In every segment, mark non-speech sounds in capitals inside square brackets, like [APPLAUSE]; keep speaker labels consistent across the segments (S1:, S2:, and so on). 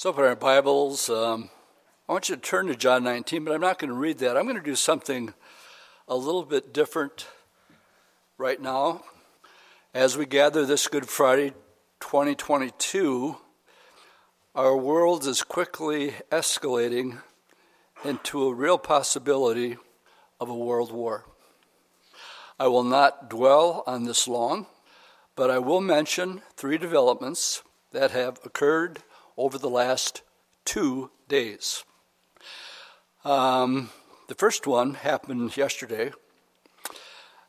S1: So, open our Bibles. Um, I want you to turn to John 19, but I'm not going to read that. I'm going to do something a little bit different right now. As we gather this Good Friday 2022, our world is quickly escalating into a real possibility of a world war. I will not dwell on this long, but I will mention three developments that have occurred over the last two days. Um, the first one happened yesterday.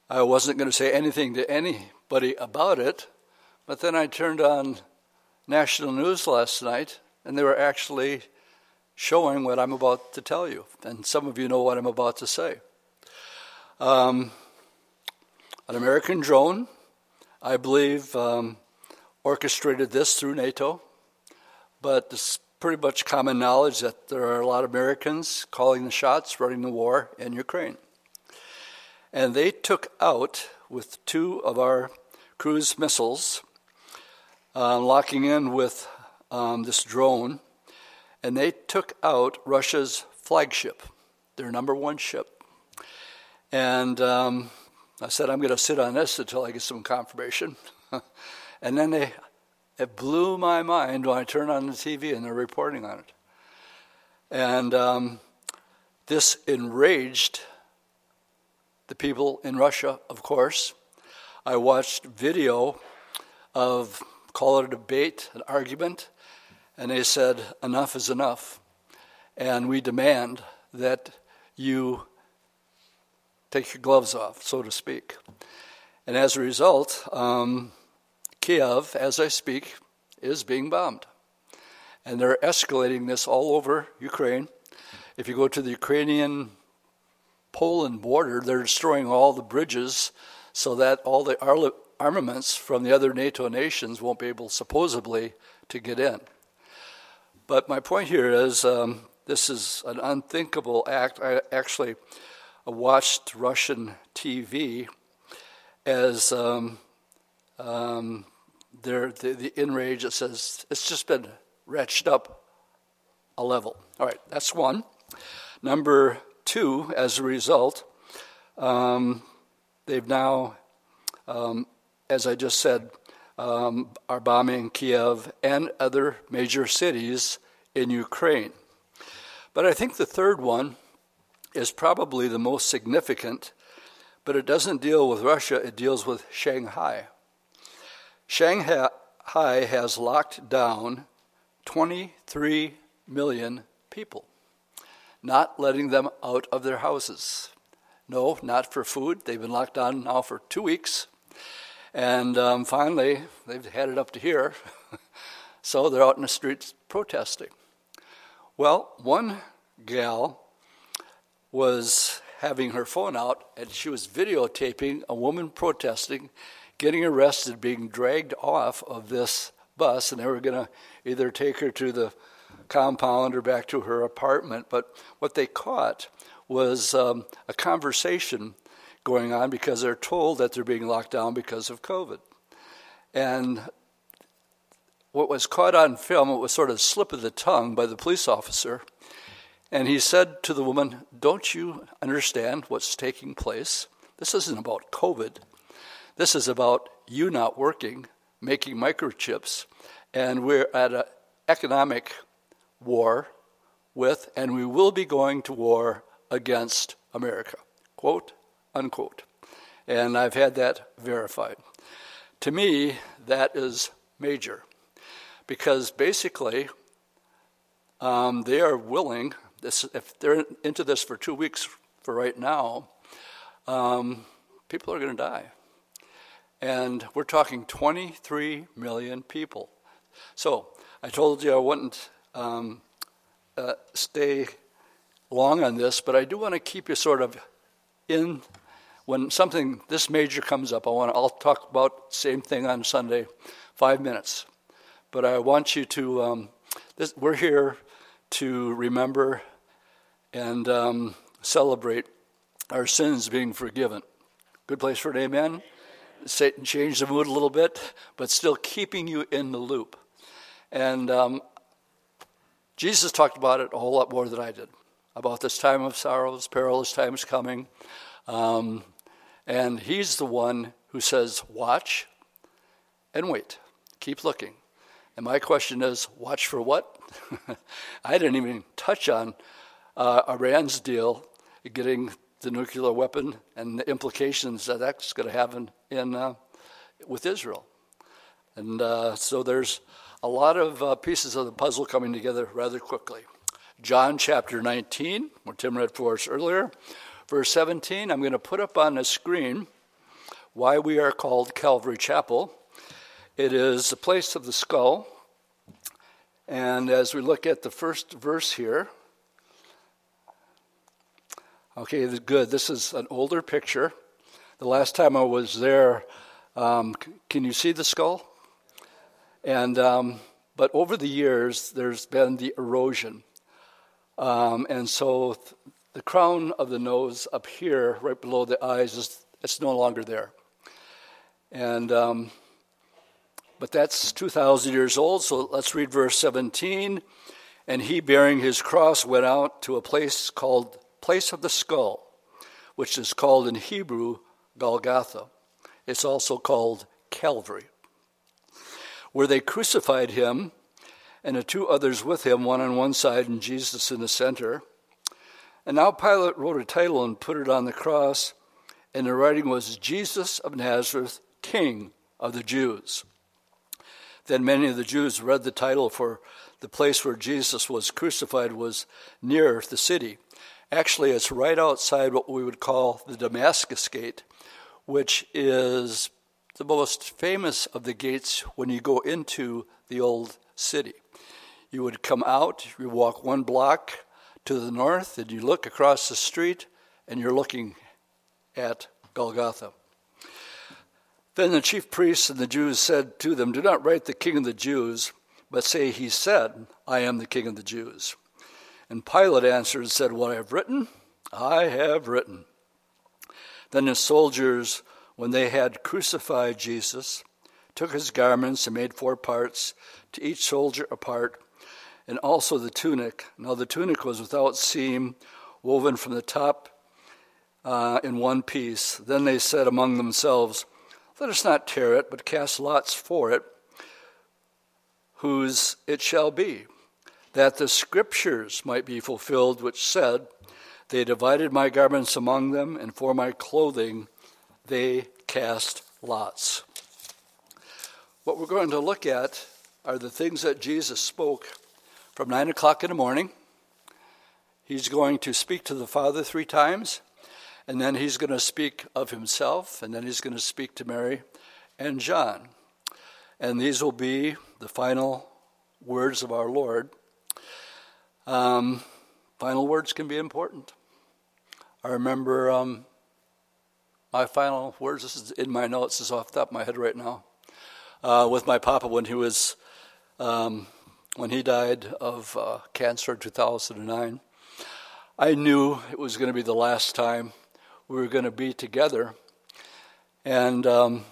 S1: I wasn't going to say anything to anybody about it, but then I turned on national news last night, and they were actually showing what I'm about to tell you. And some of you know what I'm about to say. Um, an American drone, I believe, um, orchestrated this through NATO but it's pretty much common knowledge that there are a lot of Americans calling the shots, running the war in Ukraine. And they took out, with two of our cruise missiles, uh, locking in with um, this drone, and they took out Russia's flagship, their number one ship. And um, I said, I'm going to sit on this until I get some confirmation. [LAUGHS] and then they it blew my mind when I turned on the TV and they're reporting on it. And um, this enraged the people in Russia, of course. I watched video of, call it a debate, an argument, and they said, enough is enough. And we demand that you take your gloves off, so to speak. And as a result, um, Kiev, as I speak, is being bombed. And they're escalating this all over Ukraine. If you go to the Ukrainian Poland border, they're destroying all the bridges so that all the armaments from the other NATO nations won't be able, supposedly, to get in. But my point here is um, this is an unthinkable act. I actually watched Russian TV as um, um, the, the enrage, it says it's just been ratcheted up a level. All right, that's one. Number two, as a result, um, they've now, um, as I just said, um, are bombing Kiev and other major cities in Ukraine. But I think the third one is probably the most significant, but it doesn't deal with Russia, it deals with Shanghai. Shanghai has locked down 23 million people, not letting them out of their houses. No, not for food. They've been locked down now for two weeks. And um, finally, they've had it up to here. [LAUGHS] so they're out in the streets protesting. Well, one gal was having her phone out and she was videotaping a woman protesting getting arrested, being dragged off of this bus, and they were going to either take her to the compound or back to her apartment. But what they caught was um, a conversation going on because they're told that they're being locked down because of COVID. And what was caught on film, it was sort of a slip of the tongue by the police officer. And he said to the woman, Don't you understand what's taking place? This isn't about COVID. This is about you not working, making microchips, and we're at an economic war with, and we will be going to war against America. Quote, unquote. And I've had that verified. To me, that is major because basically um, they are willing, this, if they're into this for two weeks for right now, um, people are going to die. And we're talking 23 million people. So I told you I wouldn't um, uh, stay long on this, but I do want to keep you sort of in when something this major comes up. I want to, I'll talk about same thing on Sunday, five minutes. But I want you to. Um, this, we're here to remember and um, celebrate our sins being forgiven. Good place for an amen. Satan changed the mood a little bit, but still keeping you in the loop. And um, Jesus talked about it a whole lot more than I did about this time of sorrows, perilous times coming. Um, and he's the one who says, Watch and wait. Keep looking. And my question is, watch for what? [LAUGHS] I didn't even touch on uh, Iran's deal, getting the nuclear weapon and the implications that that's going to have in, in uh, with Israel. And uh, so there's a lot of uh, pieces of the puzzle coming together rather quickly. John chapter 19, where Tim read for us earlier, verse 17, I'm going to put up on the screen why we are called Calvary Chapel. It is the place of the skull. And as we look at the first verse here, okay, good. This is an older picture. The last time I was there, um, can you see the skull? And um, but over the years, there's been the erosion, um, and so th- the crown of the nose up here, right below the eyes, is it's no longer there. And um, but that's 2,000 years old. So let's read verse 17. And he, bearing his cross, went out to a place called Place of the Skull, which is called in Hebrew Golgotha. It's also called Calvary, where they crucified him and the two others with him, one on one side and Jesus in the center. And now Pilate wrote a title and put it on the cross, and the writing was Jesus of Nazareth, King of the Jews. Then many of the Jews read the title, for the place where Jesus was crucified was near the city. Actually, it's right outside what we would call the Damascus Gate, which is the most famous of the gates when you go into the old city. You would come out, you walk one block to the north, and you look across the street, and you're looking at Golgotha. Then the chief priests and the Jews said to them, Do not write the king of the Jews, but say, He said, I am the king of the Jews. And Pilate answered and said, What I have written, I have written. Then the soldiers, when they had crucified Jesus, took his garments and made four parts, to each soldier a part, and also the tunic. Now the tunic was without seam, woven from the top uh, in one piece. Then they said among themselves, let us not tear it, but cast lots for it, whose it shall be, that the scriptures might be fulfilled, which said, They divided my garments among them, and for my clothing they cast lots. What we're going to look at are the things that Jesus spoke from 9 o'clock in the morning. He's going to speak to the Father three times. And then he's going to speak of himself, and then he's going to speak to Mary and John. And these will be the final words of our Lord. Um, final words can be important. I remember um, my final words, this is in my notes, this is off the top of my head right now, uh, with my papa when he was, um, when he died of uh, cancer in 2009. I knew it was going to be the last time we were going to be together. And um,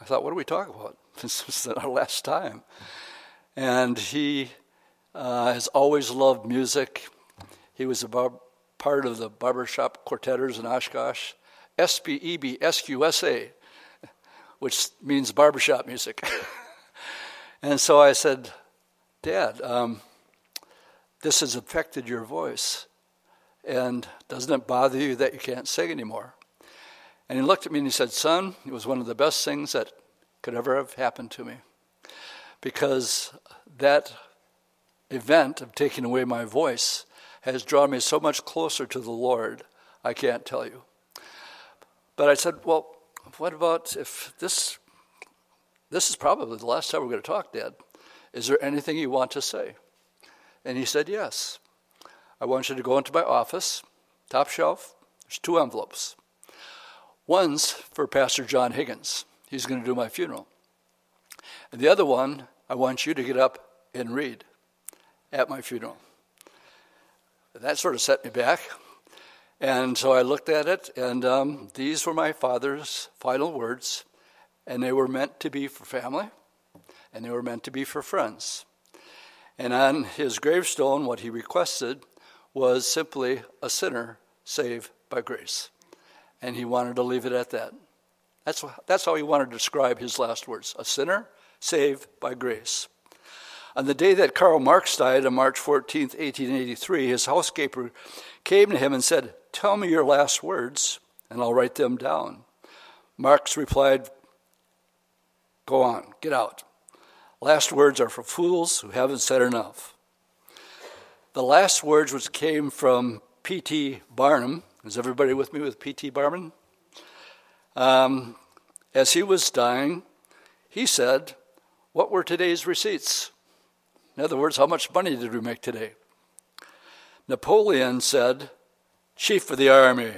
S1: I thought, what are we talking about? [LAUGHS] This is our last time. And he uh, has always loved music. He was a bar- part of the barbershop quartetters in Oshkosh, SBEB which means barbershop music. [LAUGHS] and so I said, Dad, um, this has affected your voice. And doesn't it bother you that you can't sing anymore? And he looked at me and he said, Son, it was one of the best things that could ever have happened to me. Because that event of taking away my voice has drawn me so much closer to the Lord, I can't tell you. But I said, Well, what about if this this is probably the last time we're going to talk, Dad. Is there anything you want to say? And he said, Yes. I want you to go into my office, top shelf. There's two envelopes. One's for Pastor John Higgins. He's going to do my funeral. And the other one, I want you to get up and read at my funeral. That sort of set me back. And so I looked at it, and um, these were my father's final words, and they were meant to be for family, and they were meant to be for friends. And on his gravestone, what he requested was simply a sinner saved by grace. And he wanted to leave it at that. That's, that's how he wanted to describe his last words a sinner saved by grace. On the day that Karl Marx died, on March 14, 1883, his housekeeper came to him and said, Tell me your last words, and I'll write them down. Marx replied, Go on, get out. Last words are for fools who haven't said enough. The last words, which came from P.T. Barnum, is everybody with me with P.T. Barnum? Um, as he was dying, he said, What were today's receipts? In other words, how much money did we make today? Napoleon said, Chief of the Army.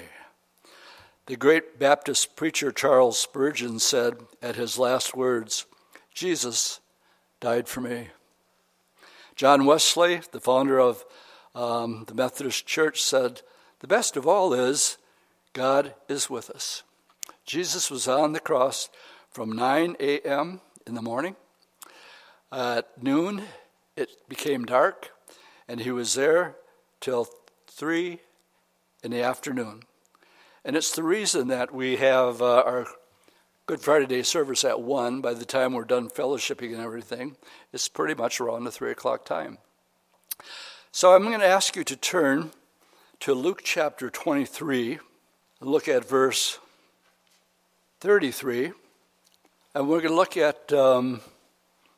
S1: The great Baptist preacher Charles Spurgeon said at his last words, Jesus died for me. John Wesley, the founder of um, the Methodist Church, said, The best of all is God is with us. Jesus was on the cross from 9 a.m. in the morning. At noon, it became dark, and he was there till 3 in the afternoon. And it's the reason that we have uh, our Good Friday Day service at 1. By the time we're done fellowshipping and everything, it's pretty much around the 3 o'clock time. So I'm going to ask you to turn to Luke chapter 23 and look at verse 33. And we're going to look at um,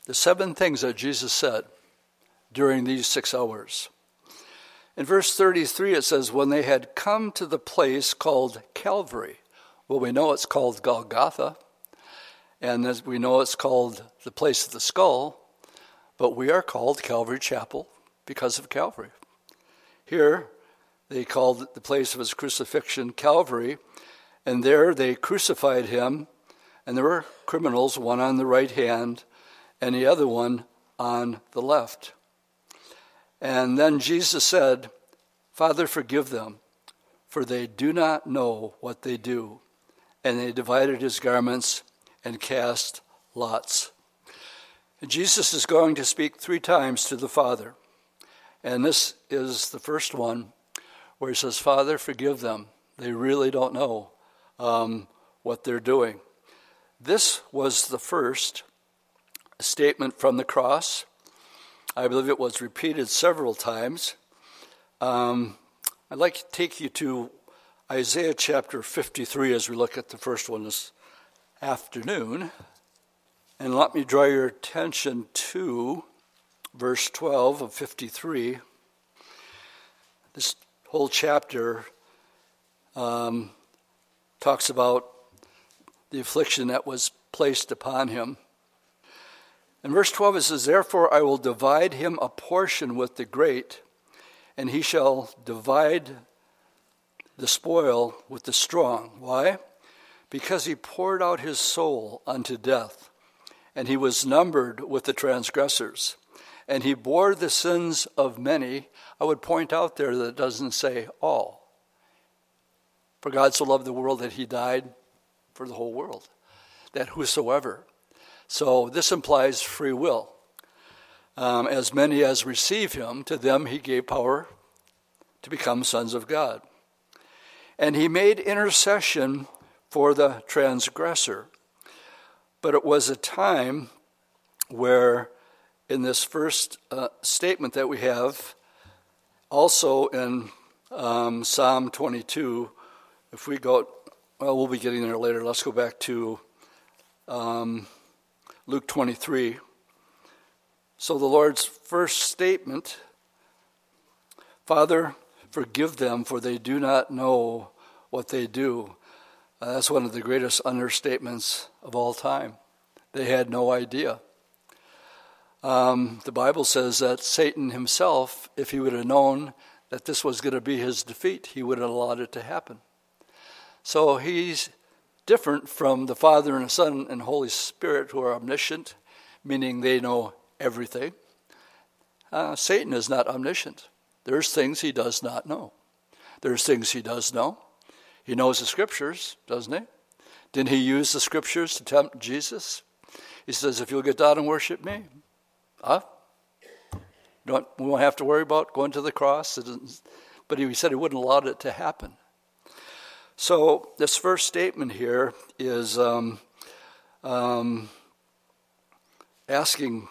S1: the seven things that Jesus said during these six hours. In verse 33, it says, When they had come to the place called Calvary, well, we know it's called Golgotha, and we know it's called the place of the skull, but we are called Calvary Chapel because of Calvary. Here, they called the place of his crucifixion Calvary, and there they crucified him, and there were criminals, one on the right hand and the other one on the left. And then Jesus said, Father, forgive them, for they do not know what they do. And they divided his garments and cast lots. And Jesus is going to speak three times to the Father. And this is the first one where he says, Father, forgive them. They really don't know um, what they're doing. This was the first statement from the cross. I believe it was repeated several times. Um, I'd like to take you to Isaiah chapter 53 as we look at the first one this afternoon. And let me draw your attention to verse 12 of 53. This whole chapter um, talks about the affliction that was placed upon him. In verse 12, it says, Therefore I will divide him a portion with the great, and he shall divide the spoil with the strong. Why? Because he poured out his soul unto death, and he was numbered with the transgressors, and he bore the sins of many. I would point out there that it doesn't say all. For God so loved the world that he died for the whole world, that whosoever so this implies free will. Um, as many as receive him, to them he gave power to become sons of God. And he made intercession for the transgressor. But it was a time where, in this first uh, statement that we have, also in um, Psalm 22, if we go, well, we'll be getting there later. Let's go back to um, Luke 23. So the Lord's first statement Father, forgive them, for they do not know what they do. Uh, that's one of the greatest understatements of all time. They had no idea. Um, the Bible says that Satan himself, if he would have known that this was going to be his defeat, he would have allowed it to happen. So he's different from the Father and the Son and Holy Spirit who are omniscient, meaning they know everything. Uh, Satan is not omniscient. There's things he does not know. There's things he does know. He knows the scriptures, doesn't he? Didn't he use the scriptures to tempt Jesus? He says, If you'll get down and worship me, huh? Don't, we won't have to worry about going to the cross. But he said he wouldn't allow it to happen. So this first statement here is um, um, asking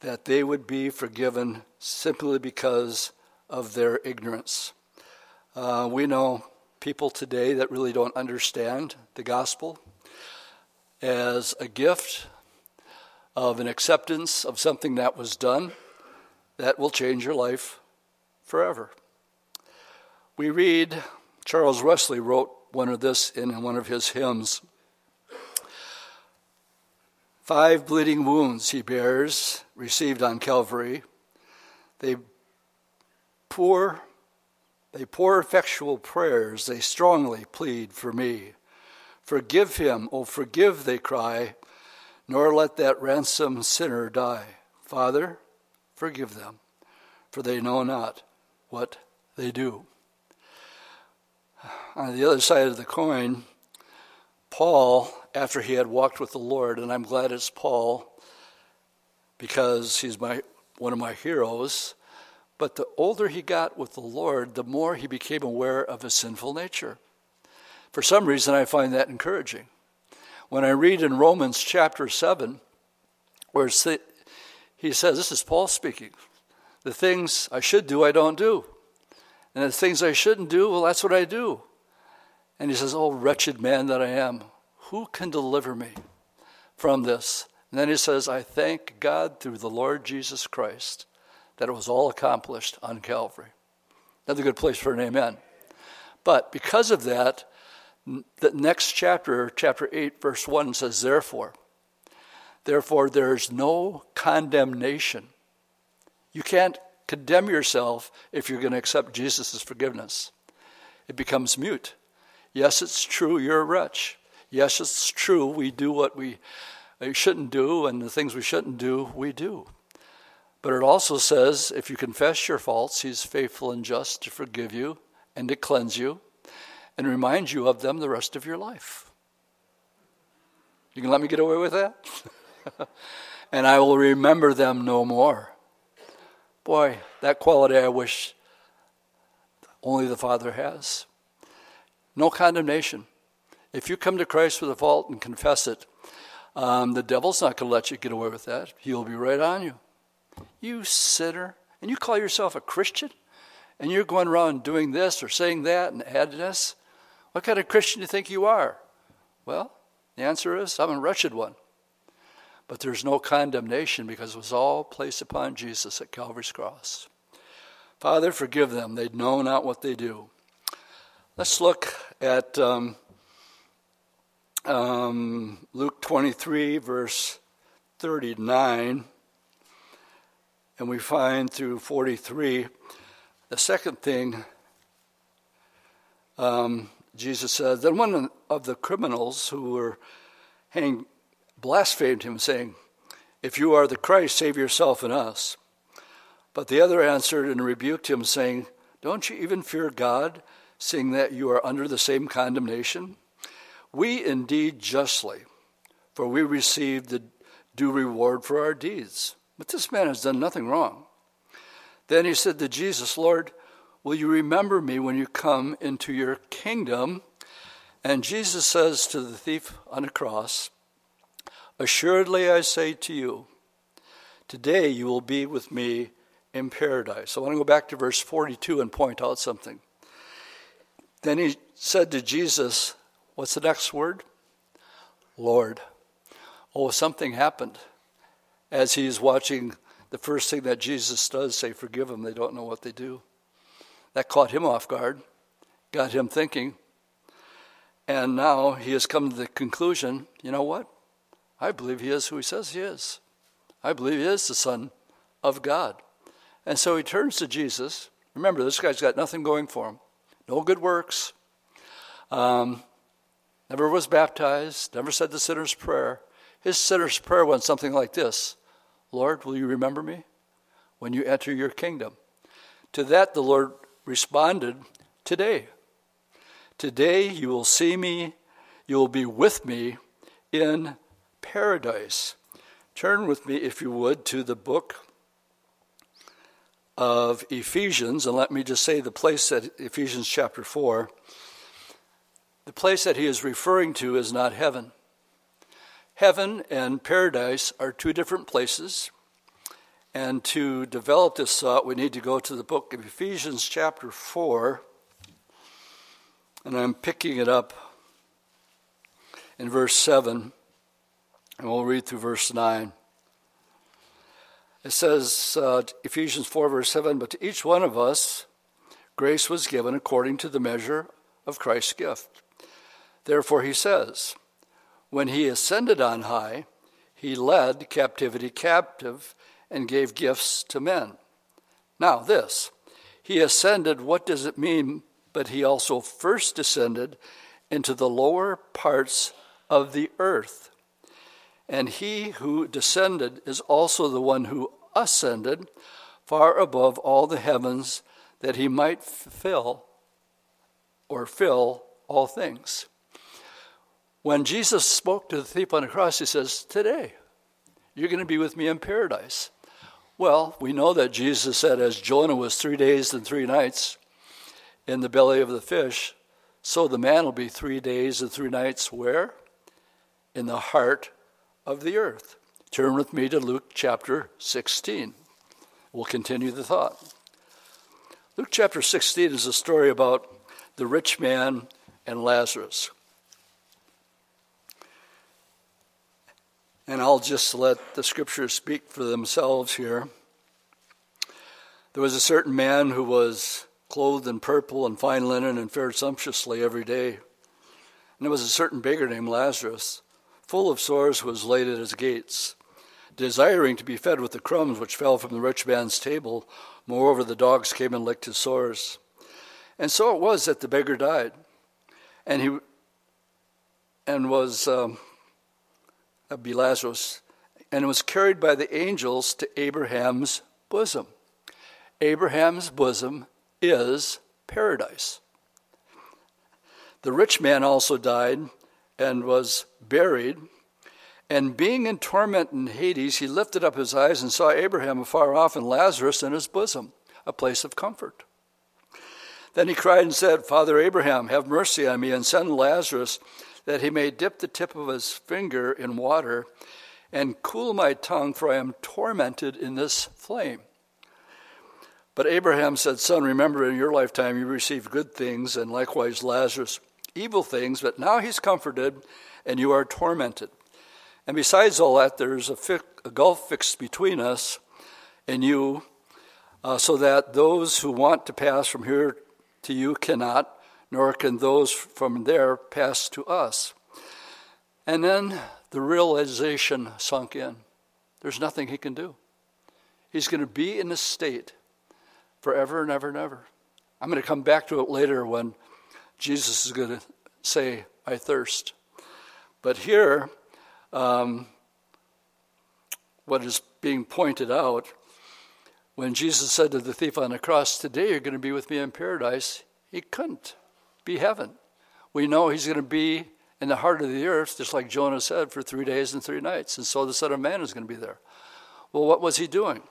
S1: that they would be forgiven simply because of their ignorance. Uh, we know people today that really don't understand the gospel as a gift of an acceptance of something that was done that will change your life forever. We read, Charles Wesley wrote one of this in one of his hymns. Five bleeding wounds he bears, received on Calvary. They pour, they pour effectual prayers, they strongly plead for me. Forgive him, oh forgive, they cry, nor let that ransomed sinner die. Father, forgive them, for they know not what they do. On the other side of the coin, Paul, after he had walked with the Lord, and I'm glad it's Paul because he's my one of my heroes, but the older he got with the Lord, the more he became aware of his sinful nature. For some reason, I find that encouraging. When I read in Romans chapter 7, where he says, This is Paul speaking, the things I should do, I don't do. And the things I shouldn't do, well, that's what I do. And he says, Oh, wretched man that I am, who can deliver me from this? And then he says, I thank God through the Lord Jesus Christ that it was all accomplished on Calvary. Another good place for an amen. But because of that, the next chapter, chapter 8, verse 1 says, Therefore, therefore there is no condemnation. You can't condemn yourself if you're going to accept Jesus' forgiveness. It becomes mute. Yes, it's true, you're a wretch. Yes, it's true, we do what we shouldn't do, and the things we shouldn't do, we do. But it also says if you confess your faults, He's faithful and just to forgive you and to cleanse you and remind you of them the rest of your life. You can let me get away with that? [LAUGHS] and I will remember them no more. Boy, that quality I wish only the Father has. No condemnation. If you come to Christ with a fault and confess it, um, the devil's not going to let you get away with that. He'll be right on you. You sinner. And you call yourself a Christian? And you're going around doing this or saying that and adding this? What kind of Christian do you think you are? Well, the answer is I'm a wretched one. But there's no condemnation because it was all placed upon Jesus at Calvary's cross. Father, forgive them. They know not what they do. Let's look at um, um, Luke 23, verse 39. And we find through 43 the second thing um, Jesus said. Then one of the criminals who were hanged blasphemed him, saying, If you are the Christ, save yourself and us. But the other answered and rebuked him, saying, Don't you even fear God, seeing that you are under the same condemnation? We indeed justly, for we received the due reward for our deeds. But this man has done nothing wrong. Then he said to Jesus, Lord, will you remember me when you come into your kingdom? And Jesus says to the thief on the cross, Assuredly I say to you, today you will be with me in paradise. I want to go back to verse 42 and point out something. Then he said to Jesus, What's the next word? Lord. Oh, something happened as he's watching the first thing that Jesus does say, Forgive them, they don't know what they do. That caught him off guard, got him thinking. And now he has come to the conclusion you know what? I believe he is who he says he is. I believe he is the Son of God. And so he turns to Jesus. Remember, this guy's got nothing going for him no good works, um, never was baptized, never said the sinner's prayer. His sinner's prayer went something like this Lord, will you remember me when you enter your kingdom? To that, the Lord responded, Today. Today you will see me, you will be with me in paradise. Turn with me, if you would, to the book of Ephesians, and let me just say the place that Ephesians chapter 4, the place that he is referring to is not heaven. Heaven and paradise are two different places. And to develop this thought, we need to go to the book of Ephesians, chapter 4. And I'm picking it up in verse 7. And we'll read through verse 9. It says, uh, Ephesians 4, verse 7 But to each one of us, grace was given according to the measure of Christ's gift. Therefore, he says, When he ascended on high, he led captivity captive and gave gifts to men. Now, this, he ascended, what does it mean? But he also first descended into the lower parts of the earth. And he who descended is also the one who ascended far above all the heavens that he might fill or fill all things. When Jesus spoke to the thief on the cross, he says, Today, you're going to be with me in paradise. Well, we know that Jesus said, as Jonah was three days and three nights in the belly of the fish, so the man will be three days and three nights where? In the heart of the earth. Turn with me to Luke chapter 16. We'll continue the thought. Luke chapter 16 is a story about the rich man and Lazarus. And I'll just let the scriptures speak for themselves here. There was a certain man who was clothed in purple and fine linen and fared sumptuously every day. And there was a certain beggar named Lazarus, full of sores, was laid at his gates, desiring to be fed with the crumbs which fell from the rich man's table. Moreover, the dogs came and licked his sores. And so it was that the beggar died, and he and was um, be Lazarus, and was carried by the angels to Abraham's bosom. Abraham's bosom is paradise. The rich man also died and was buried. And being in torment in Hades, he lifted up his eyes and saw Abraham afar off and Lazarus in his bosom, a place of comfort. Then he cried and said, Father Abraham, have mercy on me and send Lazarus that he may dip the tip of his finger in water and cool my tongue, for I am tormented in this flame. But Abraham said, Son, remember in your lifetime you received good things, and likewise Lazarus evil things, but now he's comforted and you are tormented. And besides all that, there's a, fi- a gulf fixed between us and you, uh, so that those who want to pass from here to you cannot, nor can those from there pass to us. And then the realization sunk in there's nothing he can do. He's going to be in this state forever and ever and ever. I'm going to come back to it later when Jesus is going to say, I thirst. But here, um, what is being pointed out, when Jesus said to the thief on the cross, Today you're going to be with me in paradise, he couldn't be heaven. We know he's going to be in the heart of the earth, just like Jonah said, for three days and three nights. And so the Son of Man is going to be there. Well, what was he doing?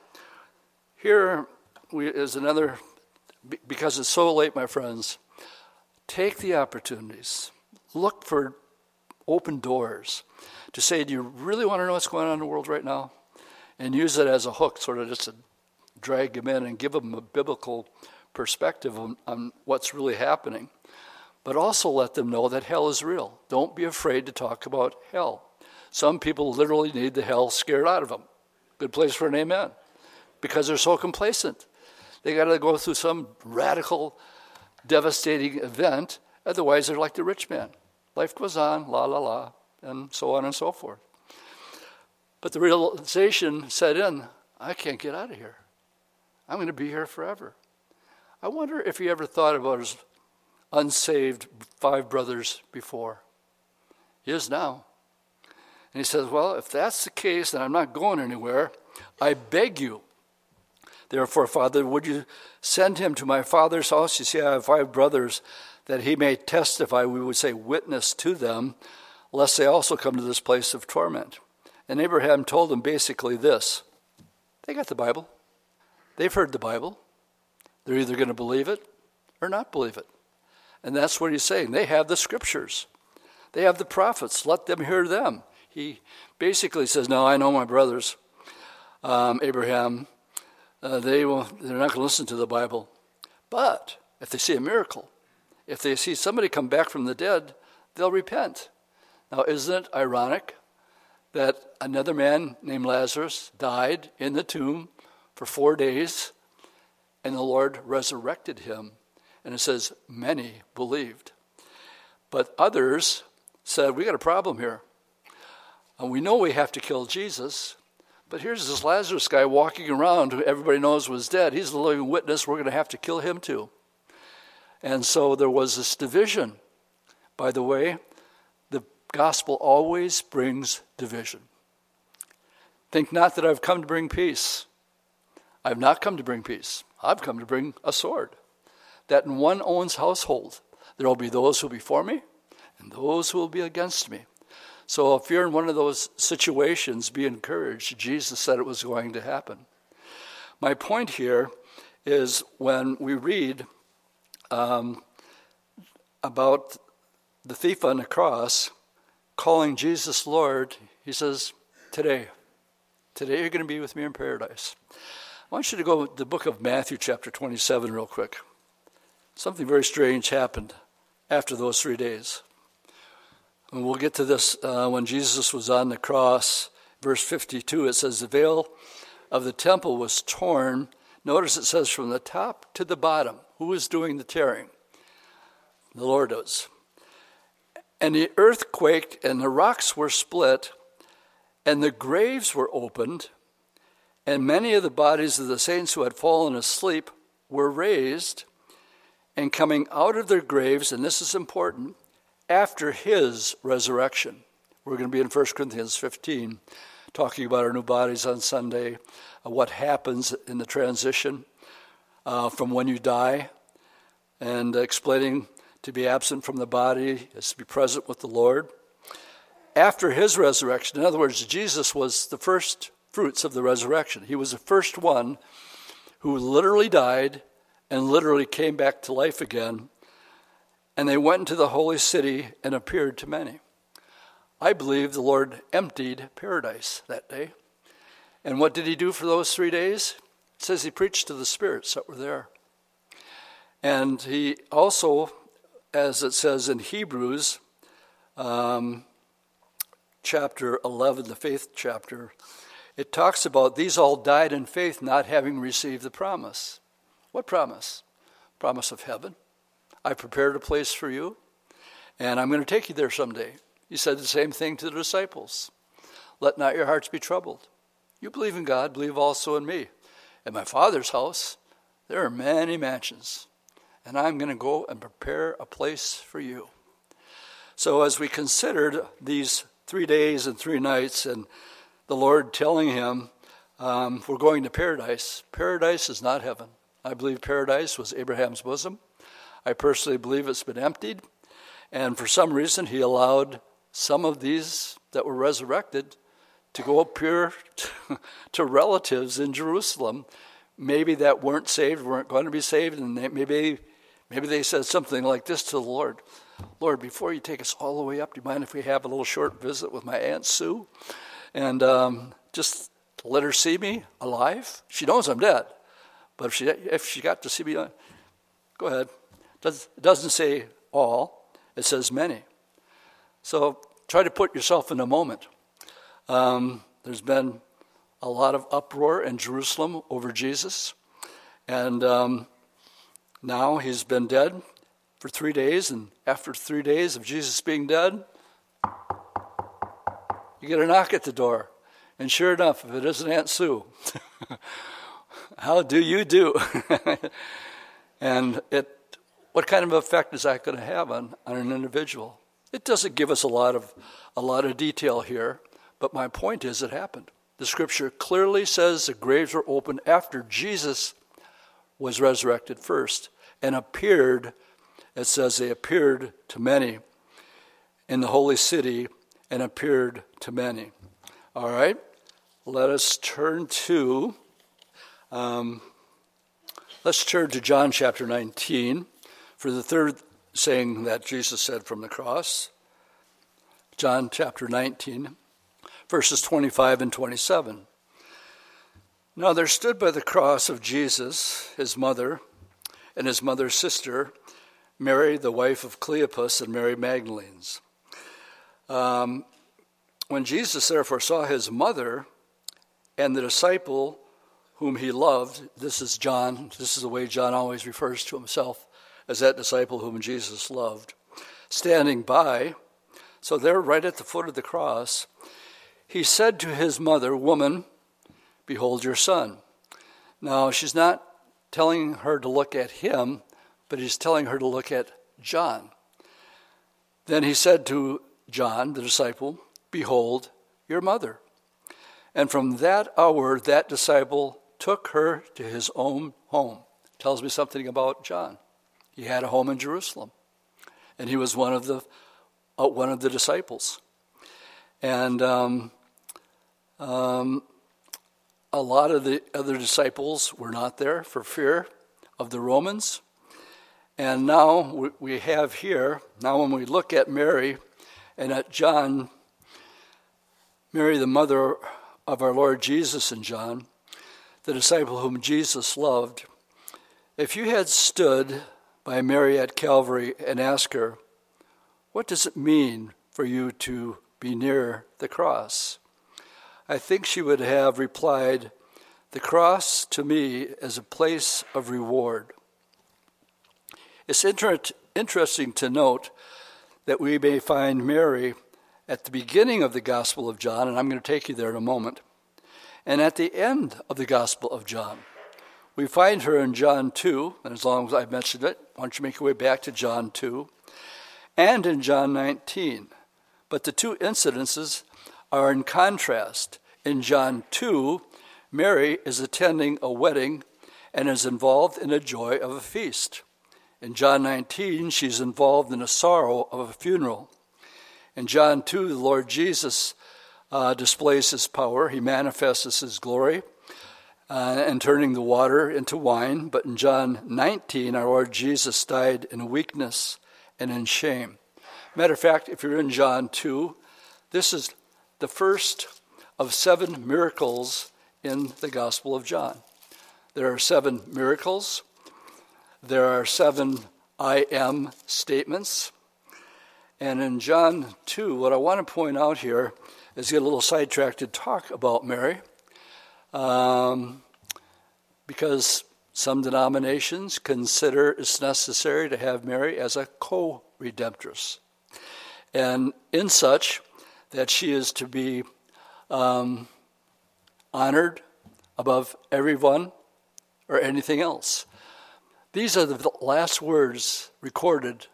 S1: Here we, is another, because it's so late, my friends, take the opportunities. Look for open doors to say, do you really want to know what's going on in the world right now? And use it as a hook, sort of just to drag them in and give them a biblical perspective on, on what's really happening. But also let them know that hell is real. Don't be afraid to talk about hell. Some people literally need the hell scared out of them. Good place for an amen. Because they're so complacent. They got to go through some radical, devastating event. Otherwise, they're like the rich man. Life goes on, la la la, and so on and so forth. But the realization set in I can't get out of here. I'm going to be here forever. I wonder if he ever thought about his unsaved five brothers before. He is now. And he says, Well, if that's the case, then I'm not going anywhere. I beg you. Therefore, Father, would you send him to my father's house? You see, I have five brothers that he may testify, we would say, witness to them, lest they also come to this place of torment. And Abraham told them basically this they got the Bible. they've heard the Bible. They're either going to believe it or not believe it. And that's what he's saying. They have the scriptures, they have the prophets. Let them hear them. He basically says, No, I know my brothers, um, Abraham, uh, they will, they're not going to listen to the Bible. But if they see a miracle, if they see somebody come back from the dead, they'll repent. Now, isn't it ironic that another man named Lazarus died in the tomb for four days and the Lord resurrected him? And it says, many believed. But others said, We got a problem here. And we know we have to kill Jesus, but here's this Lazarus guy walking around who everybody knows was dead. He's the living witness. We're going to have to kill him too. And so there was this division. By the way, the gospel always brings division. Think not that I've come to bring peace. I've not come to bring peace. I've come to bring a sword. That in one own's household, there will be those who will be for me and those who will be against me. So if you're in one of those situations, be encouraged. Jesus said it was going to happen. My point here is when we read um, about the thief on the cross calling Jesus Lord, he says, Today, today you're going to be with me in paradise. I want you to go to the book of Matthew, chapter 27, real quick. Something very strange happened after those three days. And we'll get to this uh, when Jesus was on the cross. Verse 52, it says, The veil of the temple was torn. Notice it says from the top to the bottom. Who is doing the tearing? The Lord does. And the earth quaked, and the rocks were split, and the graves were opened, and many of the bodies of the saints who had fallen asleep were raised, and coming out of their graves, and this is important, after his resurrection. We're going to be in 1 Corinthians 15, talking about our new bodies on Sunday, uh, what happens in the transition uh, from when you die, and explaining to be absent from the body is to be present with the Lord. After his resurrection, in other words, Jesus was the first fruits of the resurrection. He was the first one who literally died and literally came back to life again and they went into the holy city and appeared to many. I believe the Lord emptied paradise that day. And what did he do for those three days? It says he preached to the spirits that were there. And he also, as it says in Hebrews, um, chapter 11, the faith chapter, it talks about these all died in faith, not having received the promise. What promise? Promise of heaven. I prepared a place for you, and I'm going to take you there someday. He said the same thing to the disciples Let not your hearts be troubled. You believe in God, believe also in me. In my Father's house, there are many mansions, and I'm going to go and prepare a place for you. So, as we considered these three days and three nights, and the Lord telling him, um, We're going to paradise, paradise is not heaven. I believe paradise was Abraham's bosom. I personally believe it's been emptied. And for some reason, he allowed some of these that were resurrected to go appear [LAUGHS] to, to relatives in Jerusalem, maybe that weren't saved, weren't going to be saved, and they, maybe, maybe they said something like this to the Lord Lord, before you take us all the way up, do you mind if we have a little short visit with my Aunt Sue? And um, just let her see me alive? She knows I'm dead. But if she, if she got to see me, go ahead. It doesn't say all, it says many. So try to put yourself in a moment. Um, there's been a lot of uproar in Jerusalem over Jesus, and um, now he's been dead for three days, and after three days of Jesus being dead, you get a knock at the door. And sure enough, if it isn't Aunt Sue, [LAUGHS] how do you do? [LAUGHS] and it what kind of effect is that going to have on, on an individual? It doesn't give us a lot of a lot of detail here, but my point is it happened. The scripture clearly says the graves were opened after Jesus was resurrected first and appeared, it says they appeared to many in the holy city and appeared to many. All right, let us turn to um, Let's turn to John chapter 19 for the third saying that Jesus said from the cross. John chapter 19, verses 25 and 27. Now there stood by the cross of Jesus his mother and his mother's sister, Mary, the wife of Cleopas, and Mary Magdalene's. Um, when Jesus therefore saw his mother and the disciple whom he loved, this is John, this is the way John always refers to himself as that disciple whom Jesus loved, standing by, so they're right at the foot of the cross, he said to his mother, Woman, behold your son. Now, she's not telling her to look at him, but he's telling her to look at John. Then he said to John, the disciple, Behold your mother. And from that hour, that disciple took her to his own home. Tells me something about John. He had a home in Jerusalem, and he was one of the uh, one of the disciples. And um, um, a lot of the other disciples were not there for fear of the Romans. And now we have here, now when we look at Mary and at John, Mary, the mother of our Lord Jesus and John, the disciple whom Jesus loved, if you had stood by Mary at Calvary and ask her, What does it mean for you to be near the cross? I think she would have replied, The cross to me is a place of reward. It's inter- interesting to note that we may find Mary at the beginning of the Gospel of John, and I'm going to take you there in a moment, and at the end of the Gospel of John. We find her in John 2, and as long as I've mentioned it, why don't you make your way back to John 2, and in John 19. But the two incidences are in contrast. In John 2, Mary is attending a wedding and is involved in the joy of a feast. In John 19, she's involved in the sorrow of a funeral. In John 2, the Lord Jesus uh, displays his power, he manifests his glory. Uh, and turning the water into wine. But in John 19, our Lord Jesus died in weakness and in shame. Matter of fact, if you're in John 2, this is the first of seven miracles in the Gospel of John. There are seven miracles, there are seven I am statements. And in John 2, what I want to point out here is get a little sidetracked to talk about Mary. Um, because some denominations consider it's necessary to have Mary as a co redemptrix. And in such, that she is to be um, honored above everyone or anything else. These are the last words recorded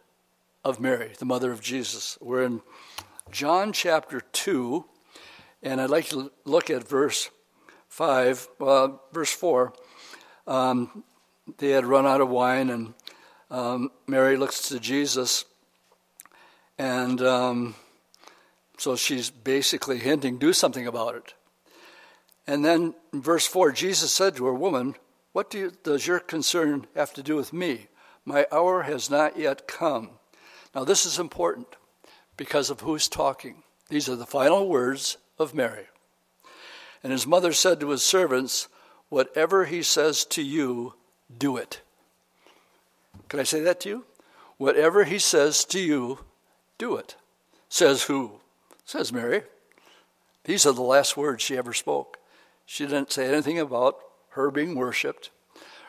S1: of Mary, the mother of Jesus. We're in John chapter 2, and I'd like to look at verse 5, uh, verse 4. Um, they had run out of wine, and um, Mary looks to Jesus, and um, so she's basically hinting, do something about it. And then verse 4, Jesus said to her, Woman, what do you, does your concern have to do with me? My hour has not yet come. Now, this is important because of who's talking. These are the final words of Mary. And his mother said to his servants, Whatever he says to you, do it. Can I say that to you? Whatever he says to you, do it. Says who? Says Mary. These are the last words she ever spoke. She didn't say anything about her being worshiped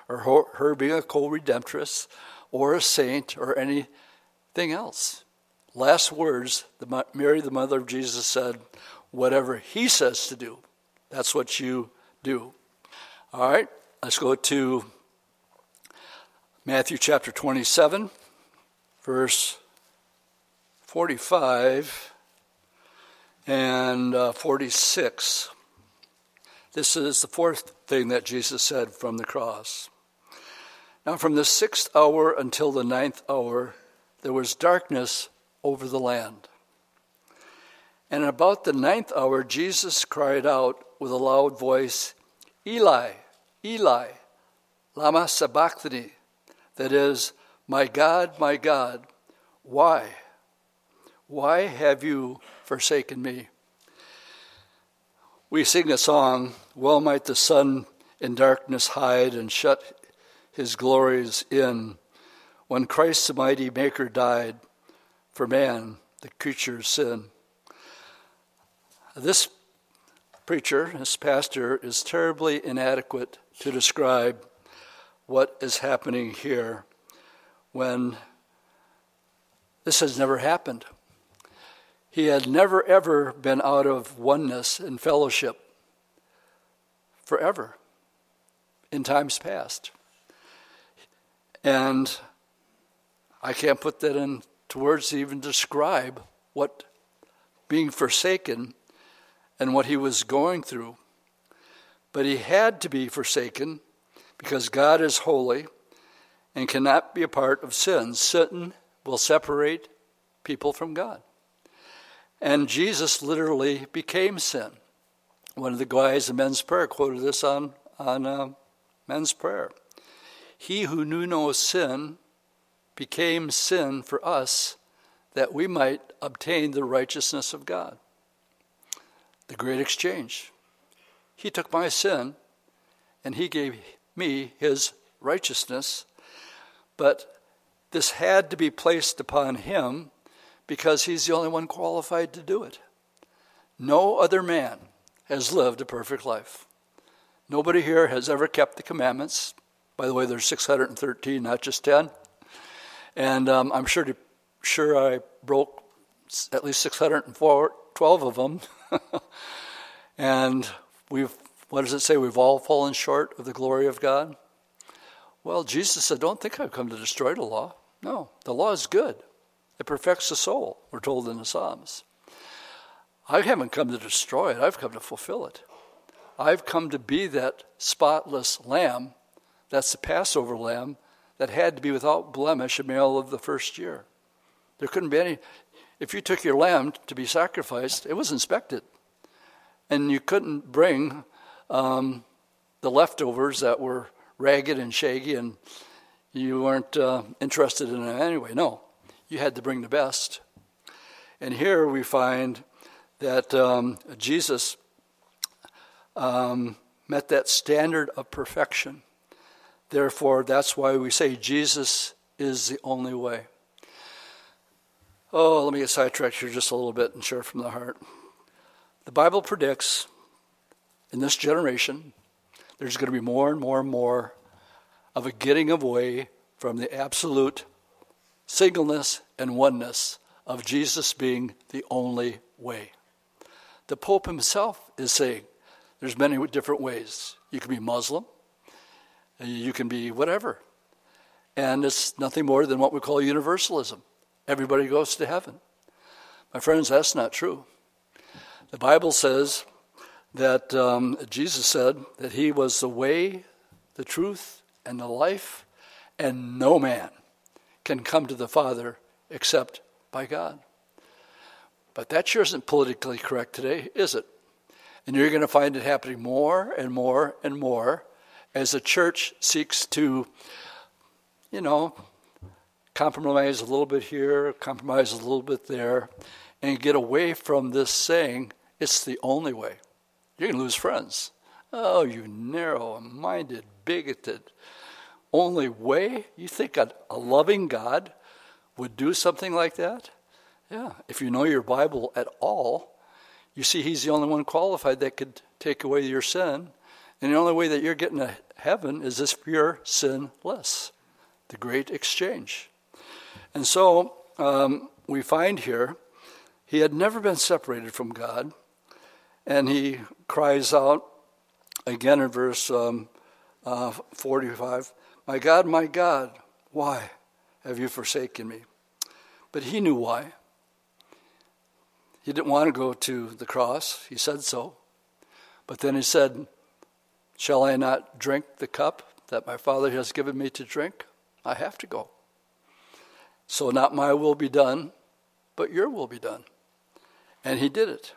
S1: or her being a co redemptrix or a saint or anything else. Last words, Mary, the mother of Jesus, said, Whatever he says to do, that's what you do. All right, let's go to Matthew chapter 27, verse 45 and uh, 46. This is the fourth thing that Jesus said from the cross. Now, from the sixth hour until the ninth hour, there was darkness over the land. And about the ninth hour, Jesus cried out with a loud voice, Eli, Eli, Lama Sabachthani, that is, My God, my God, why? Why have you forsaken me? We sing a song, Well might the sun in darkness hide and shut his glories in. When Christ the mighty Maker died for man, the creature's sin. This preacher, this pastor, is terribly inadequate to describe what is happening here when this has never happened. He had never, ever been out of oneness and fellowship forever in times past. And I can't put that into words to even describe what being forsaken and what he was going through. But he had to be forsaken because God is holy and cannot be a part of sin. Sin will separate people from God. And Jesus literally became sin. One of the guys in men's prayer quoted this on, on uh, men's prayer. He who knew no sin became sin for us that we might obtain the righteousness of God. The great exchange. He took my sin and he gave me his righteousness, but this had to be placed upon him because he's the only one qualified to do it. No other man has lived a perfect life. Nobody here has ever kept the commandments. By the way, there's 613, not just 10. And um, I'm sure, to, sure I broke at least 612 of them. [LAUGHS] and we've, what does it say? We've all fallen short of the glory of God. Well, Jesus said, Don't think I've come to destroy the law. No, the law is good. It perfects the soul, we're told in the Psalms. I haven't come to destroy it, I've come to fulfill it. I've come to be that spotless lamb, that's the Passover lamb, that had to be without blemish, a male of the first year. There couldn't be any. If you took your lamb to be sacrificed, it was inspected. And you couldn't bring um, the leftovers that were ragged and shaggy and you weren't uh, interested in it anyway. No, you had to bring the best. And here we find that um, Jesus um, met that standard of perfection. Therefore, that's why we say Jesus is the only way. Oh, let me get sidetracked here just a little bit and share from the heart. The Bible predicts in this generation there's going to be more and more and more of a getting away from the absolute singleness and oneness of Jesus being the only way. The Pope himself is saying there's many different ways. You can be Muslim, you can be whatever. And it's nothing more than what we call universalism. Everybody goes to heaven. My friends, that's not true. The Bible says that um, Jesus said that he was the way, the truth, and the life, and no man can come to the Father except by God. But that sure isn't politically correct today, is it? And you're going to find it happening more and more and more as the church seeks to, you know, compromise a little bit here, compromise a little bit there, and get away from this saying, it's the only way. You're going to lose friends. Oh, you narrow minded, bigoted, only way? You think a, a loving God would do something like that? Yeah. If you know your Bible at all, you see He's the only one qualified that could take away your sin. And the only way that you're getting to heaven is this pure sinless, the great exchange. And so um, we find here he had never been separated from God, and he cries out again in verse um, uh, 45 my God, my God, why have you forsaken me? But he knew why. He didn't want to go to the cross. He said so. But then he said, Shall I not drink the cup that my Father has given me to drink? I have to go. So not my will be done, but your will be done. And he did it.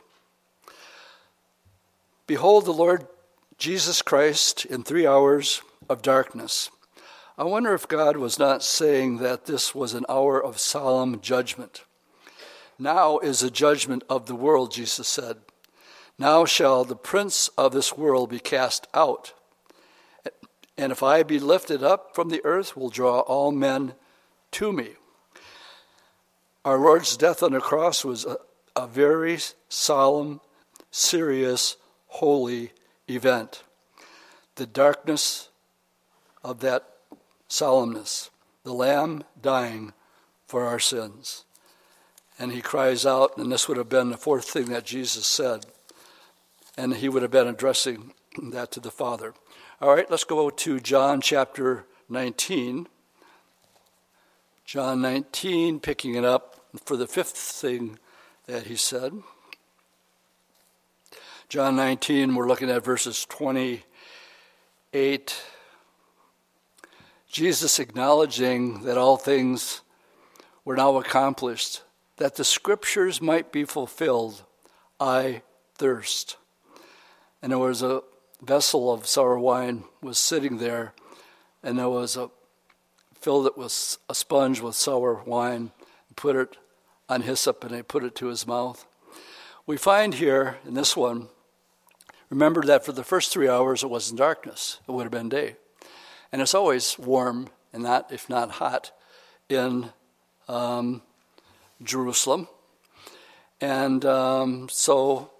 S1: Behold, the Lord Jesus Christ in three hours of darkness. I wonder if God was not saying that this was an hour of solemn judgment. Now is the judgment of the world, Jesus said. Now shall the prince of this world be cast out. And if I be lifted up from the earth, will draw all men to me. Our Lord's death on the cross was a, a very solemn, serious, holy event. The darkness of that solemnness, the Lamb dying for our sins. And he cries out, and this would have been the fourth thing that Jesus said, and he would have been addressing that to the Father. All right, let's go to John chapter 19. John 19, picking it up for the fifth thing that he said. John 19, we're looking at verses 28. Jesus acknowledging that all things were now accomplished, that the scriptures might be fulfilled. I thirst. And there was a vessel of sour wine was sitting there, and there was a filled it with a sponge with sour wine, and put it on hyssop, and he put it to his mouth. We find here in this one, remember that for the first three hours it wasn't darkness; it would have been day, and it's always warm and not, if not hot, in um, Jerusalem, and um, so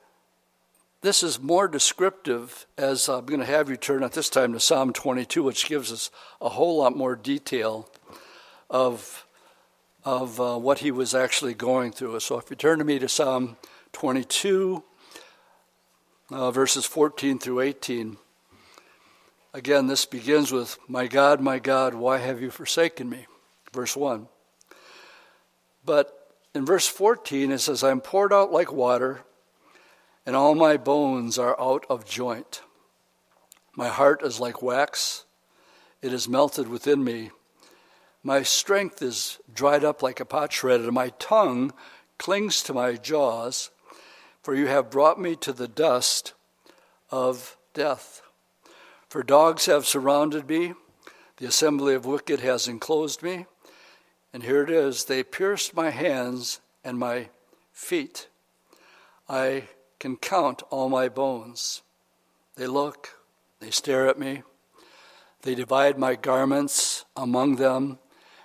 S1: this is more descriptive as I'm going to have you turn at this time to Psalm 22, which gives us a whole lot more detail of, of uh, what he was actually going through. So if you turn to me to Psalm 22, uh, verses 14 through 18. Again, this begins with, My God, my God, why have you forsaken me? Verse 1. But in verse 14, it says, I am poured out like water and all my bones are out of joint. My heart is like wax, it is melted within me. My strength is dried up like a potsherd, and my tongue clings to my jaws, for you have brought me to the dust of death. For dogs have surrounded me, the assembly of wicked has enclosed me, and here it is they pierced my hands and my feet. I can count all my bones. They look, they stare at me, they divide my garments among them,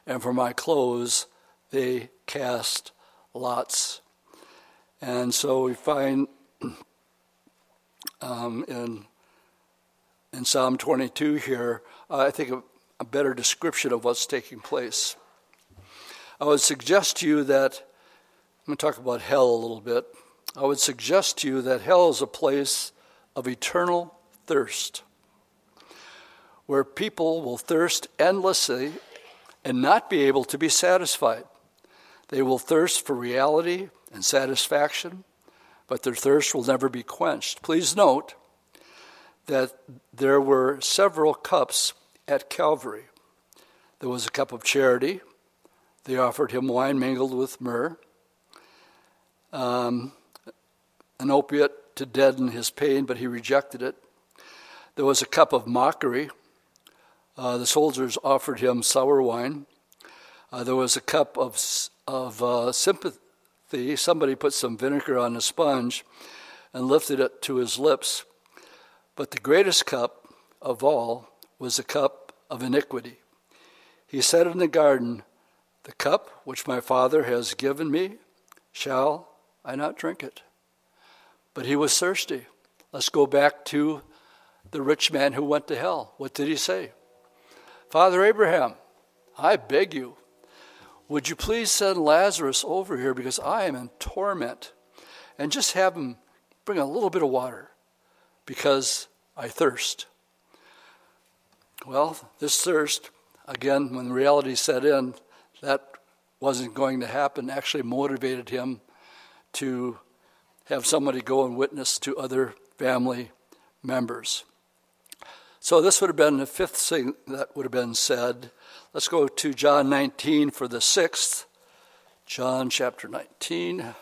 S1: and for my clothes they cast lots. And so we find [CLEARS THROAT] um, in, in Psalm 22 here, uh, I think a, a better description of what's taking place. I would suggest to you that, I'm going to talk about hell a little bit. I would suggest to you that hell is a place of eternal thirst, where people will thirst endlessly and not be able to be satisfied. They will thirst for reality and satisfaction, but their thirst will never be quenched. Please note that there were several cups at Calvary. There was a cup of charity. They offered him wine mingled with myrrh. Um, an opiate to deaden his pain, but he rejected it. There was a cup of mockery. Uh, the soldiers offered him sour wine. Uh, there was a cup of, of uh, sympathy. Somebody put some vinegar on a sponge and lifted it to his lips. But the greatest cup of all was the cup of iniquity. He said in the garden, The cup which my Father has given me, shall I not drink it? But he was thirsty. Let's go back to the rich man who went to hell. What did he say? Father Abraham, I beg you, would you please send Lazarus over here because I am in torment? And just have him bring a little bit of water because I thirst. Well, this thirst, again, when reality set in, that wasn't going to happen, actually motivated him to have somebody go and witness to other family members. So this would have been the fifth thing that would have been said. Let's go to John 19 for the sixth. John chapter 19.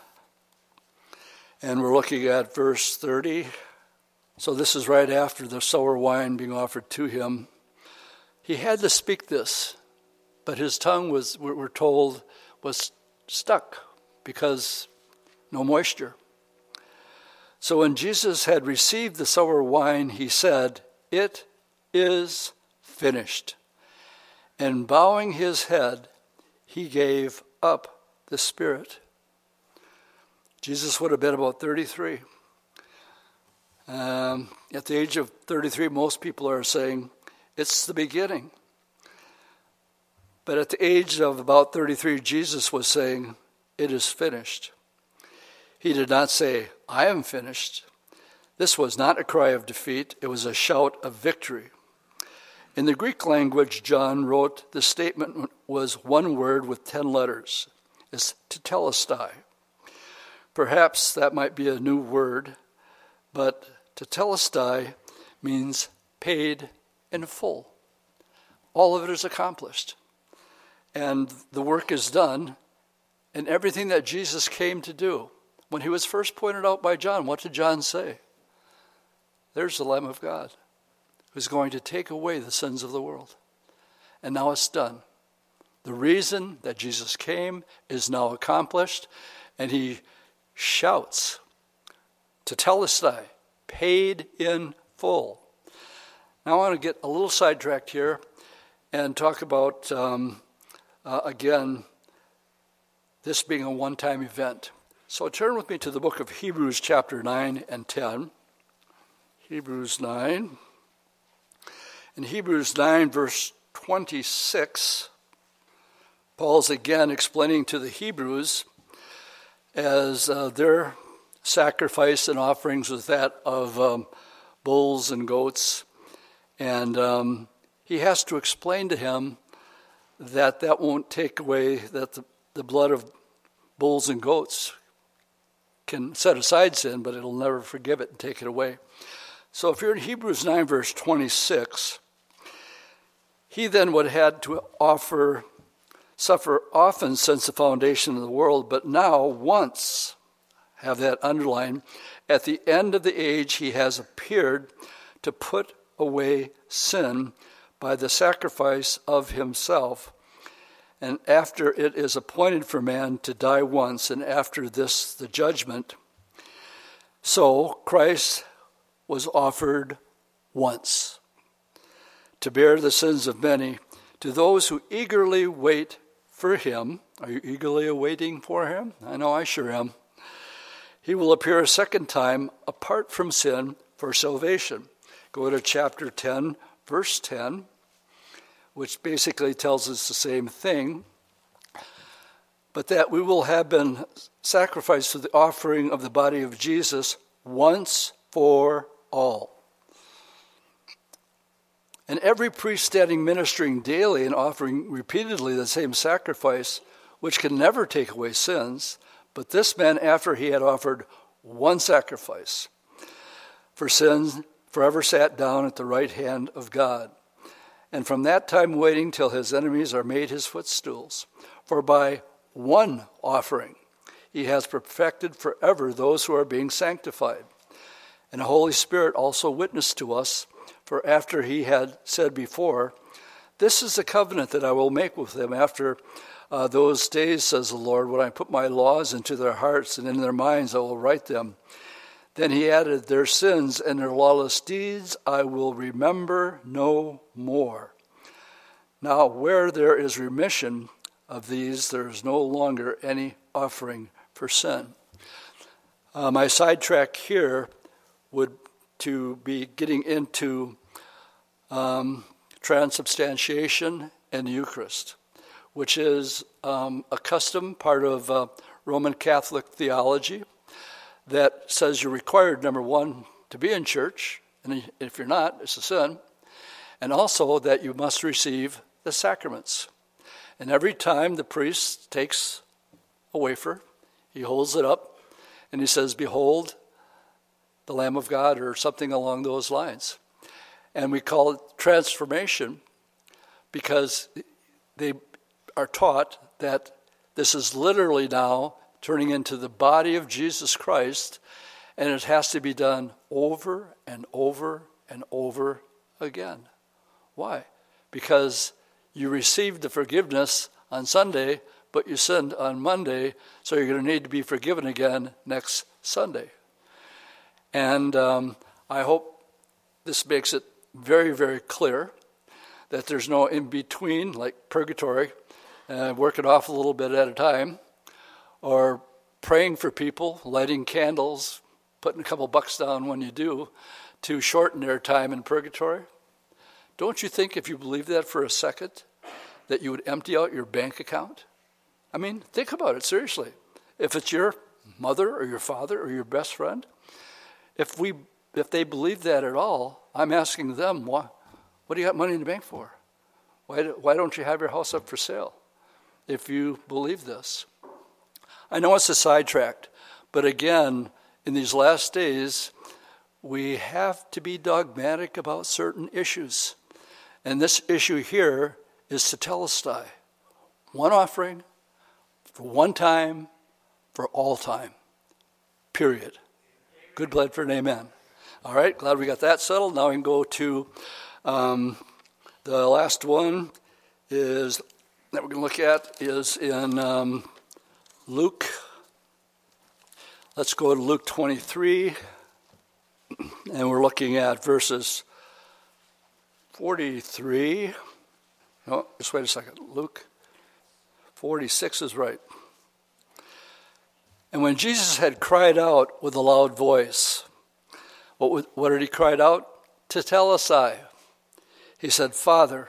S1: And we're looking at verse 30. So this is right after the sour wine being offered to him. he had to speak this, but his tongue was, we're told, was stuck because no moisture. So when Jesus had received the sour wine, he said, It is finished. And bowing his head, he gave up the Spirit. Jesus would have been about 33. Um, at the age of 33, most people are saying, It's the beginning. But at the age of about 33, Jesus was saying, It is finished. He did not say, I am finished. This was not a cry of defeat, it was a shout of victory. In the Greek language, John wrote the statement was one word with 10 letters. It's tetelestai. Perhaps that might be a new word, but tetelestai means paid in full. All of it is accomplished. And the work is done, and everything that Jesus came to do when he was first pointed out by John, what did John say? There's the Lamb of God who's going to take away the sins of the world. And now it's done. The reason that Jesus came is now accomplished, and he shouts tetelestai, paid in full. Now I want to get a little sidetracked here and talk about, um, uh, again, this being a one time event. So turn with me to the book of Hebrews, chapter 9 and 10. Hebrews 9. In Hebrews 9, verse 26, Paul's again explaining to the Hebrews as uh, their sacrifice and offerings was that of um, bulls and goats. And um, he has to explain to him that that won't take away, that the, the blood of bulls and goats can set aside sin, but it'll never forgive it and take it away. So if you're in Hebrews 9, verse 26, he then would have had to offer, suffer often since the foundation of the world, but now once, have that underlined, at the end of the age he has appeared to put away sin by the sacrifice of himself and after it is appointed for man to die once, and after this the judgment. So Christ was offered once to bear the sins of many to those who eagerly wait for him. Are you eagerly awaiting for him? I know I sure am. He will appear a second time apart from sin for salvation. Go to chapter 10, verse 10 which basically tells us the same thing, but that we will have been sacrificed to the offering of the body of Jesus once for all. And every priest standing ministering daily and offering repeatedly the same sacrifice, which can never take away sins, but this man, after he had offered one sacrifice for sins, forever sat down at the right hand of God and from that time waiting till his enemies are made his footstools. For by one offering he has perfected forever those who are being sanctified. And the Holy Spirit also witnessed to us, for after he had said before, This is the covenant that I will make with them after uh, those days, says the Lord, when I put my laws into their hearts and in their minds I will write them. Then he added, Their sins and their lawless deeds I will remember no more. Now, where there is remission of these, there is no longer any offering for sin. Uh, my sidetrack here would to be getting into um, transubstantiation and the Eucharist, which is um, a custom part of uh, Roman Catholic theology that says you're required, number one, to be in church, and if you're not, it's a sin, and also that you must receive the sacraments. And every time the priest takes a wafer, he holds it up and he says, Behold, the Lamb of God, or something along those lines. And we call it transformation because they are taught that this is literally now turning into the body of Jesus Christ, and it has to be done over and over and over again. Why? because you received the forgiveness on Sunday, but you sinned on Monday, so you're going to need to be forgiven again next Sunday. And um, I hope this makes it very, very clear that there's no in between, like purgatory, uh, work it off a little bit at a time, or praying for people, lighting candles, putting a couple bucks down when you do to shorten their time in purgatory. Don't you think, if you believe that for a second, that you would empty out your bank account? I mean, think about it seriously. If it's your mother or your father or your best friend, if we if they believe that at all, I'm asking them, why, what do you got money in the bank for? Why, why don't you have your house up for sale if you believe this? I know it's a sidetrack, but again, in these last days, we have to be dogmatic about certain issues. And this issue here is tetelestai one offering for one time for all time. Period. Good blood for an amen. All right, glad we got that settled. Now we can go to um, the last one is that we're going to look at is in um, Luke. Let's go to Luke 23, and we're looking at verses 43. No, just wait a second. Luke 46 is right. And when Jesus had cried out with a loud voice, what, what did he cry out? Tetelestai. He said, Father,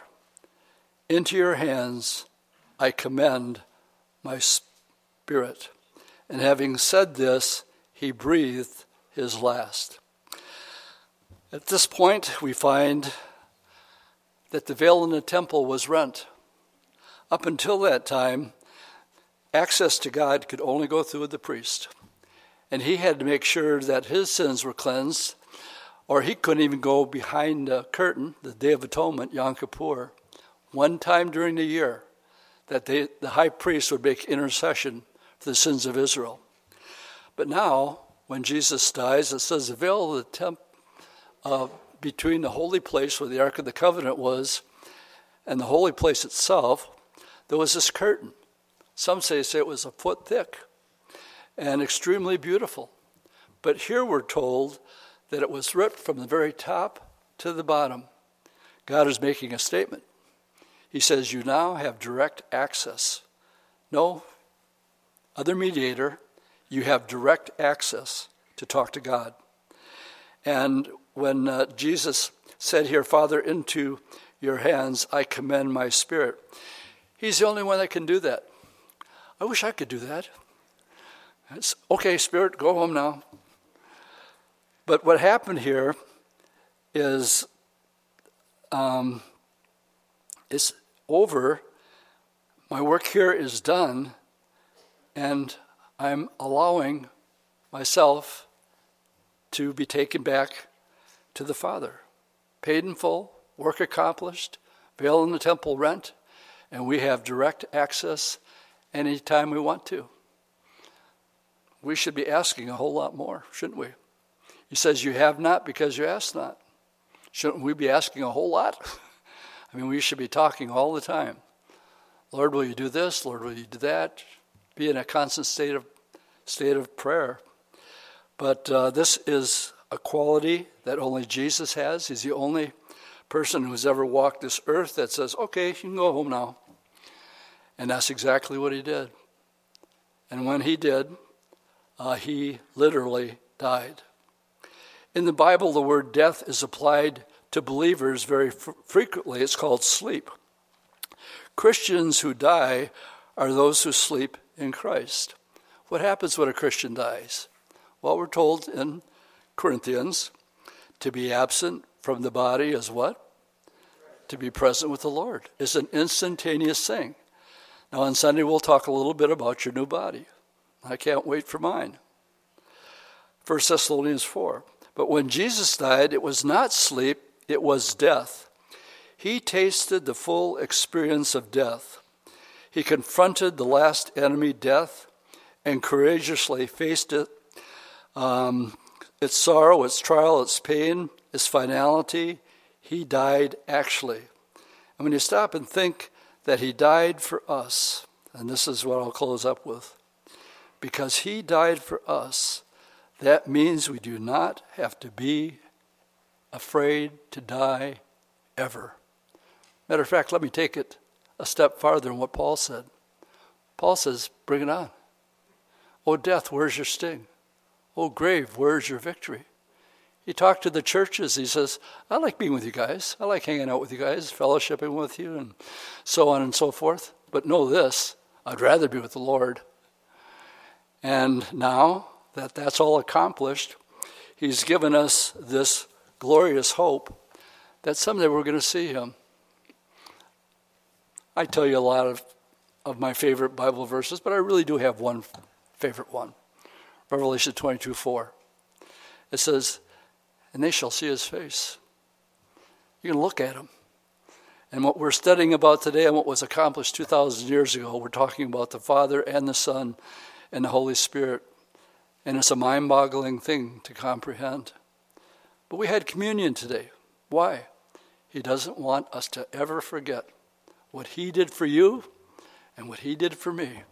S1: into your hands I commend my spirit. And having said this, he breathed his last. At this point, we find that the veil in the temple was rent. Up until that time, access to God could only go through the priest. And he had to make sure that his sins were cleansed, or he couldn't even go behind the curtain, the Day of Atonement, Yom Kippur, one time during the year, that they, the high priest would make intercession for the sins of Israel. But now, when Jesus dies, it says the veil of the temple uh, between the holy place where the Ark of the Covenant was and the holy place itself, there was this curtain. Some say, say it was a foot thick and extremely beautiful. But here we're told that it was ripped from the very top to the bottom. God is making a statement. He says, You now have direct access. No other mediator, you have direct access to talk to God. And when uh, Jesus said here, Father, into your hands I commend my spirit, he's the only one that can do that. I wish I could do that. It's, okay, Spirit, go home now. But what happened here is um, it's over. My work here is done, and I'm allowing myself to be taken back to the Father. Paid in full, work accomplished, veil in the temple rent, and we have direct access anytime we want to. We should be asking a whole lot more, shouldn't we? He says, You have not because you ask not. Shouldn't we be asking a whole lot? [LAUGHS] I mean, we should be talking all the time. Lord, will you do this? Lord, will you do that? Be in a constant state of state of prayer. But uh, this is a quality that only Jesus has. He's the only person who's ever walked this earth that says, okay, you can go home now. And that's exactly what he did. And when he did, uh, he literally died. In the Bible, the word death is applied to believers very f- frequently. It's called sleep. Christians who die are those who sleep in Christ. What happens when a Christian dies? Well, we're told in Corinthians to be absent from the body is what? To be present with the Lord. It's an instantaneous thing. Now, on Sunday, we'll talk a little bit about your new body. I can't wait for mine. 1 Thessalonians 4. But when Jesus died, it was not sleep, it was death. He tasted the full experience of death. He confronted the last enemy, death, and courageously faced it um, its sorrow, its trial, its pain, its finality, he died actually. And when you stop and think that he died for us, and this is what I'll close up with, because he died for us, that means we do not have to be afraid to die ever. Matter of fact, let me take it a step farther than what Paul said. Paul says, Bring it on. Oh, death, where's your sting? Oh, grave, where's your victory? He talked to the churches. He says, I like being with you guys. I like hanging out with you guys, fellowshipping with you, and so on and so forth. But know this I'd rather be with the Lord. And now that that's all accomplished, He's given us this glorious hope that someday we're going to see Him. I tell you a lot of, of my favorite Bible verses, but I really do have one favorite one Revelation 22 4. It says, And they shall see his face. You can look at him. And what we're studying about today and what was accomplished 2,000 years ago, we're talking about the Father and the Son and the Holy Spirit. And it's a mind boggling thing to comprehend. But we had communion today. Why? He doesn't want us to ever forget what He did for you and what He did for me.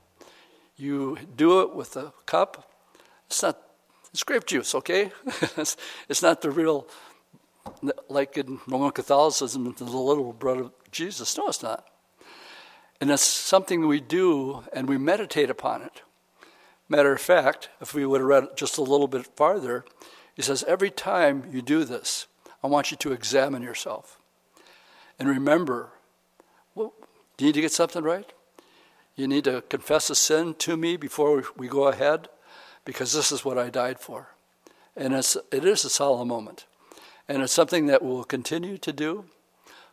S1: You do it with a cup. It's not it's grape juice, okay? it's, [LAUGHS] it's not the real, like in Roman Catholicism, the little bread of Jesus. No, it's not. And it's something we do and we meditate upon it. Matter of fact, if we would have read just a little bit farther, he says, Every time you do this, I want you to examine yourself. And remember well, do you need to get something right? You need to confess a sin to me before we go ahead, because this is what I died for. And it's, it is a solemn moment. And it's something that we'll continue to do.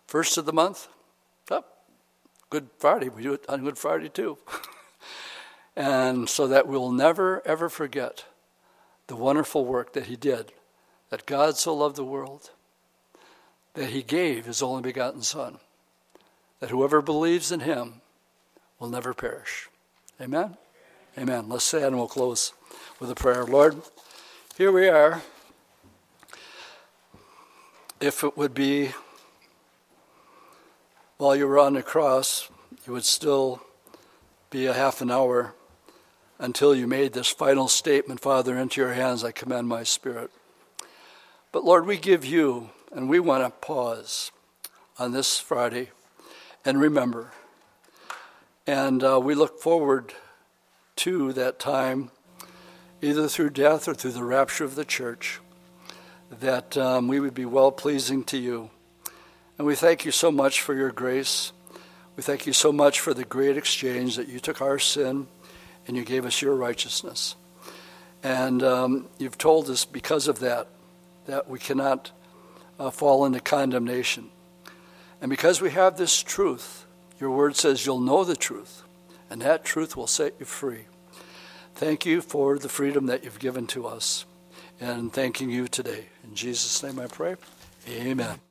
S1: First of the month, oh, Good Friday, we do it on Good Friday too. [LAUGHS] and so that we'll never, ever forget the wonderful work that He did, that God so loved the world, that He gave His only begotten Son that whoever believes in him will never perish. Amen? Amen. Let's say and we'll close with a prayer. Lord, here we are. If it would be while you were on the cross, it would still be a half an hour until you made this final statement Father, into your hands I commend my spirit. But Lord, we give you, and we want to pause on this Friday and remember. And uh, we look forward to that time, either through death or through the rapture of the church, that um, we would be well pleasing to you. And we thank you so much for your grace. We thank you so much for the great exchange that you took our sin and you gave us your righteousness. And um, you've told us because of that that we cannot uh, fall into condemnation. And because we have this truth, your word says you'll know the truth, and that truth will set you free. Thank you for the freedom that you've given to us, and thanking you today. In Jesus' name I pray. Amen.